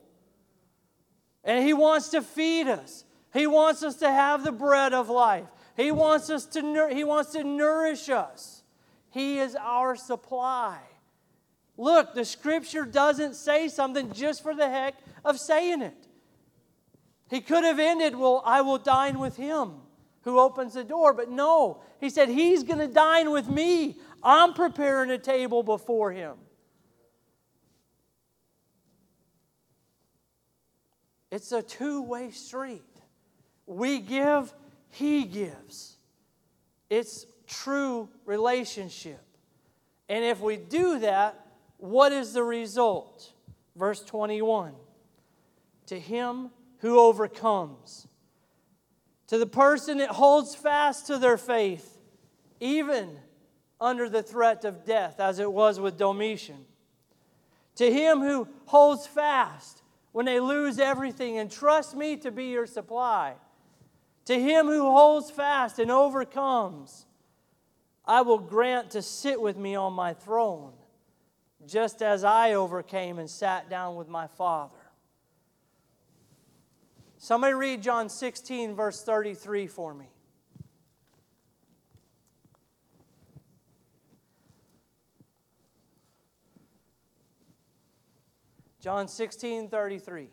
And he wants to feed us. He wants us to have the bread of life. He wants us to he wants to nourish us. He is our supply. Look, the scripture doesn't say something just for the heck of saying it. He could have ended, Well, I will dine with him who opens the door. But no, he said, He's going to dine with me. I'm preparing a table before him. It's a two way street. We give, he gives. It's true relationship. And if we do that, what is the result? Verse 21 To him who overcomes, to the person that holds fast to their faith, even under the threat of death, as it was with Domitian. To him who holds fast when they lose everything and trust me to be your supply. To him who holds fast and overcomes, I will grant to sit with me on my throne, just as I overcame and sat down with my Father. Somebody read John 16, verse 33 for me. John 16, 33.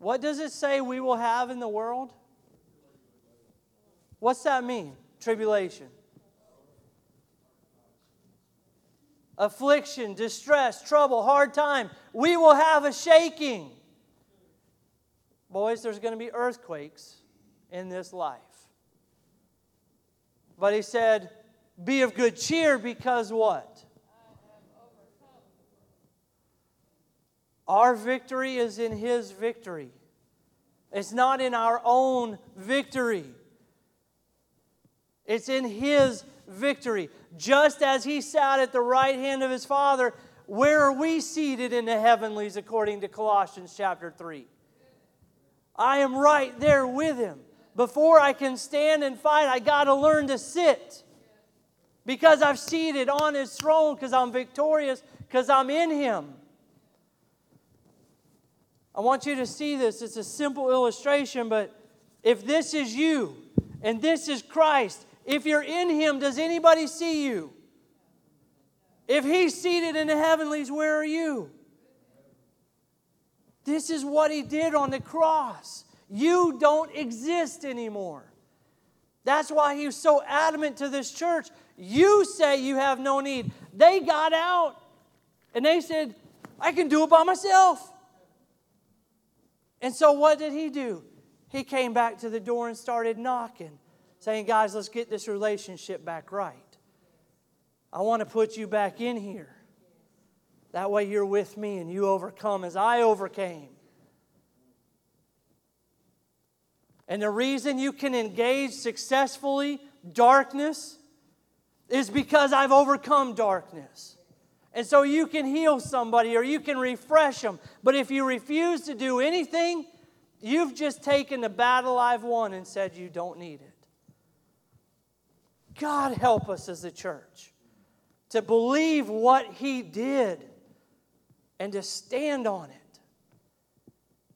What does it say we will have in the world? What's that mean? Tribulation. Affliction, distress, trouble, hard time. We will have a shaking. Boys, there's going to be earthquakes in this life. But he said, Be of good cheer because what? Our victory is in His victory. It's not in our own victory, it's in His victory. Just as He sat at the right hand of His Father, where are we seated in the heavenlies according to Colossians chapter 3? I am right there with Him. Before I can stand and fight, I got to learn to sit because I've seated on His throne because I'm victorious because I'm in Him. I want you to see this. It's a simple illustration, but if this is you and this is Christ, if you're in Him, does anybody see you? If He's seated in the heavenlies, where are you? This is what He did on the cross. You don't exist anymore. That's why He was so adamant to this church. You say you have no need. They got out and they said, I can do it by myself. And so, what did he do? He came back to the door and started knocking, saying, Guys, let's get this relationship back right. I want to put you back in here. That way, you're with me and you overcome as I overcame. And the reason you can engage successfully darkness is because I've overcome darkness. And so you can heal somebody or you can refresh them. But if you refuse to do anything, you've just taken the battle I've won and said you don't need it. God help us as a church to believe what He did and to stand on it.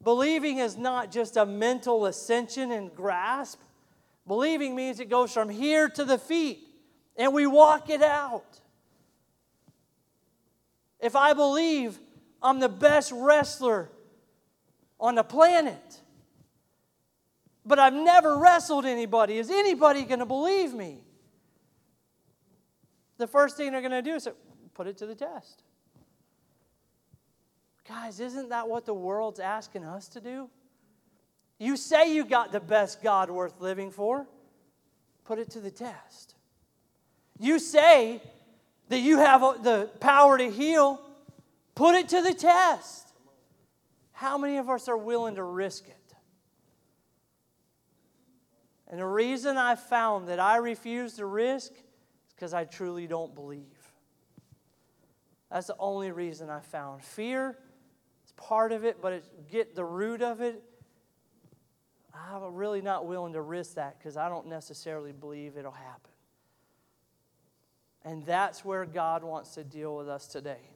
Believing is not just a mental ascension and grasp. Believing means it goes from here to the feet and we walk it out. If I believe I'm the best wrestler on the planet, but I've never wrestled anybody, is anybody going to believe me? The first thing they're going to do is put it to the test. Guys, isn't that what the world's asking us to do? You say you got the best God worth living for, put it to the test. You say that you have the power to heal, Put it to the test. How many of us are willing to risk it? And the reason I found that I refuse to risk is because I truly don't believe. That's the only reason I found. Fear is part of it, but it, get the root of it. I'm really not willing to risk that because I don't necessarily believe it'll happen. And that's where God wants to deal with us today.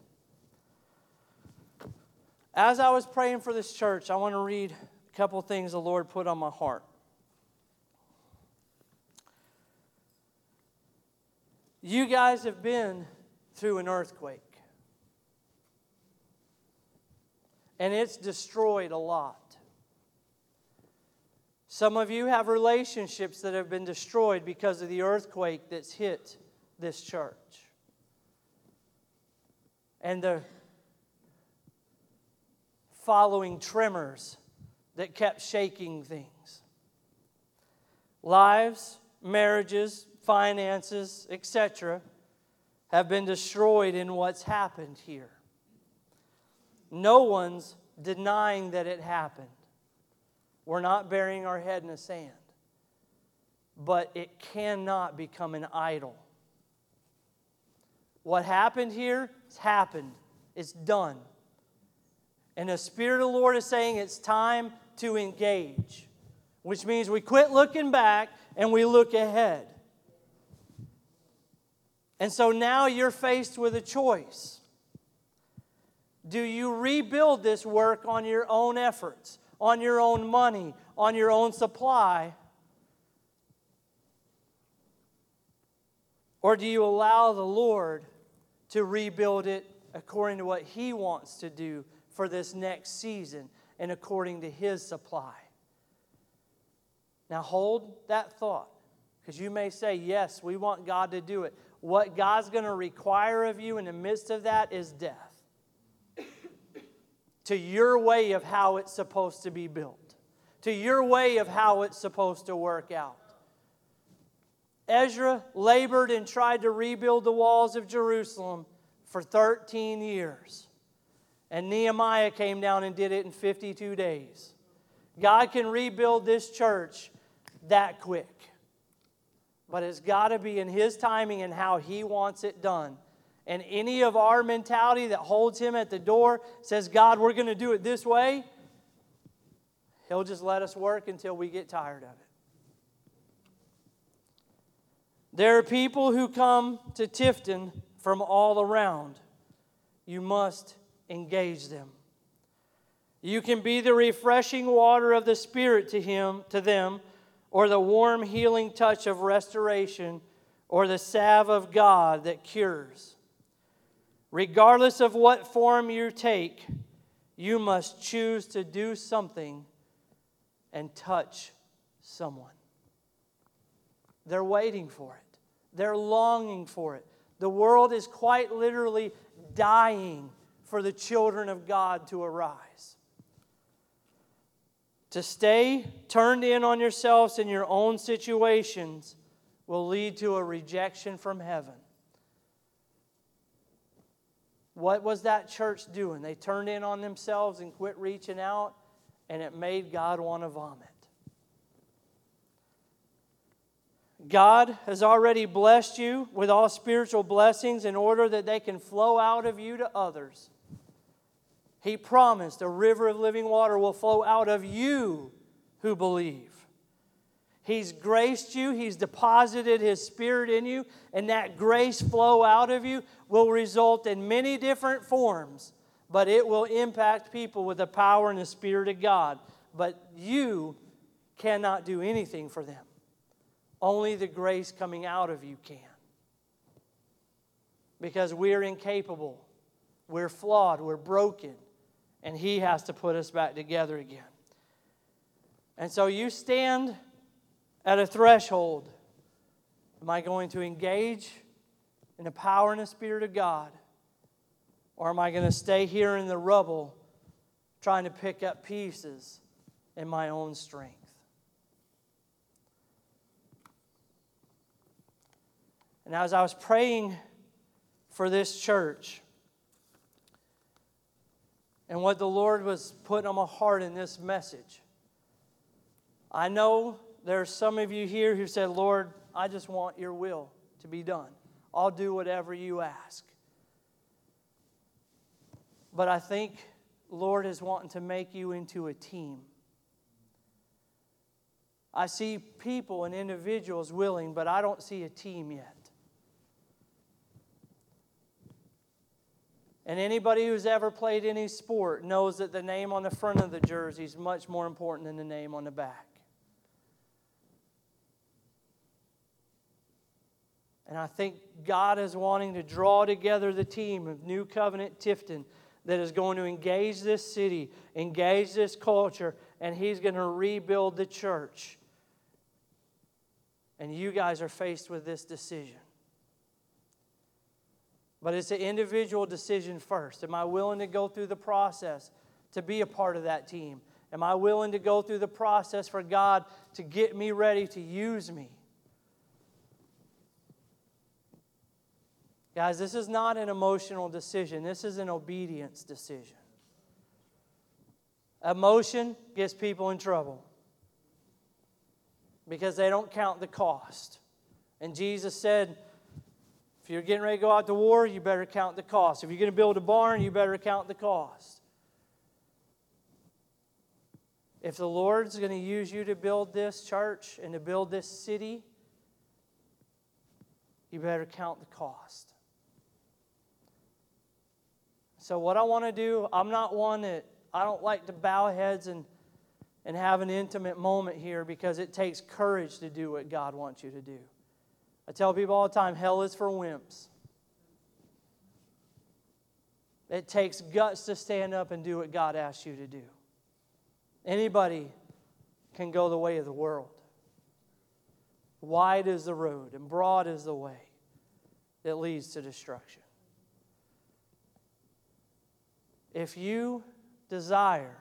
As I was praying for this church, I want to read a couple things the Lord put on my heart. You guys have been through an earthquake, and it's destroyed a lot. Some of you have relationships that have been destroyed because of the earthquake that's hit this church. And the following tremors that kept shaking things. Lives, marriages, finances, etc., have been destroyed in what's happened here. No one's denying that it happened. We're not burying our head in the sand. But it cannot become an idol. What happened here has happened, it's done. And the Spirit of the Lord is saying it's time to engage, which means we quit looking back and we look ahead. And so now you're faced with a choice. Do you rebuild this work on your own efforts, on your own money, on your own supply? Or do you allow the Lord to rebuild it according to what He wants to do for this next season and according to His supply? Now hold that thought because you may say, Yes, we want God to do it what God's going to require of you in the midst of that is death to your way of how it's supposed to be built, to your way of how it's supposed to work out. Ezra labored and tried to rebuild the walls of Jerusalem for 13 years. And Nehemiah came down and did it in 52 days. God can rebuild this church that quick but it's got to be in His timing and how He wants it done. And any of our mentality that holds Him at the door says, God, we're going to do it this way, He'll just let us work until we get tired of it. There are people who come to Tifton from all around. You must engage them. You can be the refreshing water of the Spirit to him, to them, or the warm healing touch of restoration or the salve of God that cures. Regardless of what form you take, you must choose to do something and touch someone. They're waiting for it, they're longing for it. The world is quite literally dying for the children of God to arise. To stay turned in on yourselves in your own situations will lead to a rejection from heaven. What was that church doing? They turned in on themselves and quit reaching out, and it made God want to vomit. God has already blessed you with all spiritual blessings in order that they can flow out of you to others. He promised a river of living water will flow out of you who believe. He's graced you, He's deposited His Spirit in you, and that grace flow out of you will result in many different forms, but it will impact people with the power and the Spirit of God. But you cannot do anything for them. Only the grace coming out of you can. Because we're incapable, we're flawed, we're broken and He has to put us back together again. And so you stand at a threshold. Am I going to engage in the power and the Spirit of God? Or am I going to stay here in the rubble trying to pick up pieces in my own strength? And as I was praying for this church, and what the Lord was putting on my heart in this message. I know there are some of you here who said, Lord, I just want your will to be done. I'll do whatever you ask. But I think Lord is wanting to make you into a team. I see people and individuals willing, but I don't see a team yet. And anybody who's ever played any sport knows that the name on the front of the jersey is much more important than the name on the back. And I think God is wanting to draw together the team of New Covenant Tifton that is going to engage this city, engage this culture, and He's going to rebuild the church. And you guys are faced with this decision. But it's an individual decision first. Am I willing to go through the process to be a part of that team? Am I willing to go through the process for God to get me ready to use me? Guys, this is not an emotional decision, this is an obedience decision. Emotion gets people in trouble because they don't count the cost. And Jesus said, if you're getting ready to go out to war, you better count the cost. If you're going to build a barn, you better count the cost. If the Lord's going to use you to build this church and to build this city, you better count the cost. So, what I want to do, I'm not one that I don't like to bow heads and, and have an intimate moment here because it takes courage to do what God wants you to do. I tell people all the time hell is for wimps. It takes guts to stand up and do what God asks you to do. Anybody can go the way of the world. Wide is the road and broad is the way that leads to destruction. If you desire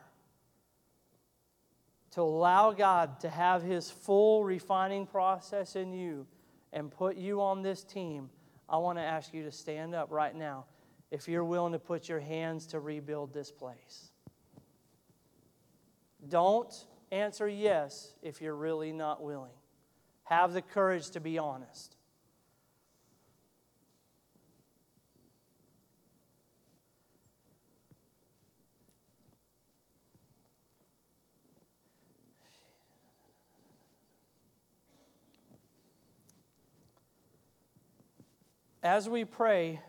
to allow God to have His full refining process in you, and put you on this team, I want to ask you to stand up right now if you're willing to put your hands to rebuild this place. Don't answer yes if you're really not willing. Have the courage to be honest. As we pray,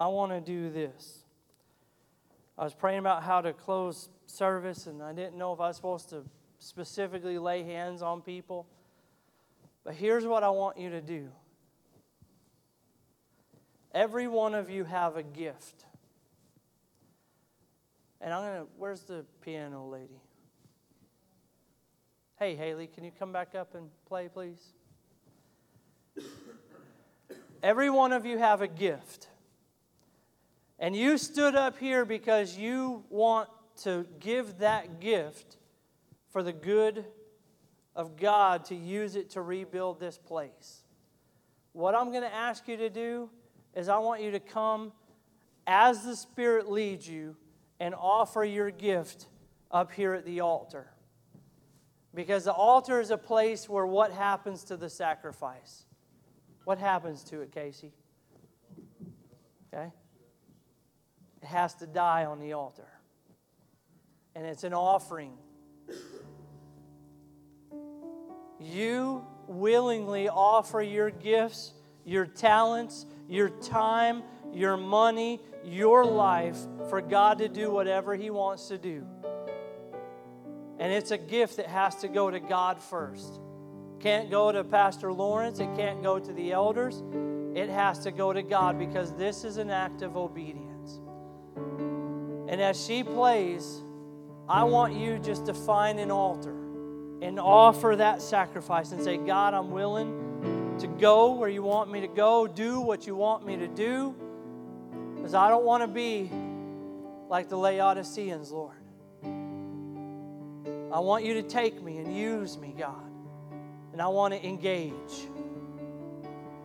I want to do this. I was praying about how to close service, and I didn't know if I was supposed to specifically lay hands on people. But here's what I want you to do every one of you have a gift. And I'm going to, where's the piano lady? Hey, Haley, can you come back up and play, please? Every one of you have a gift. And you stood up here because you want to give that gift for the good of God to use it to rebuild this place. What I'm going to ask you to do is I want you to come as the Spirit leads you and offer your gift up here at the altar. Because the altar is a place where what happens to the sacrifice? What happens to it, Casey? Okay? It has to die on the altar. And it's an offering. You willingly offer your gifts, your talents, your time, your money, your life for God to do whatever He wants to do. And it's a gift that has to go to God first. Can't go to Pastor Lawrence, it can't go to the elders. It has to go to God because this is an act of obedience. And as she plays, I want you just to find an altar and offer that sacrifice and say, God, I'm willing to go where you want me to go, do what you want me to do, because I don't want to be like the Laodiceans, Lord. I want you to take me and use me, God and I want to engage.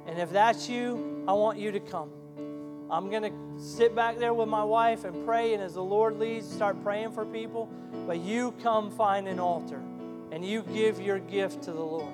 And if that's you, I want you to come. I'm going to sit back there with my wife and pray, and as the Lord leads, start praying for people. But you come find an altar and you give your gift to the Lord.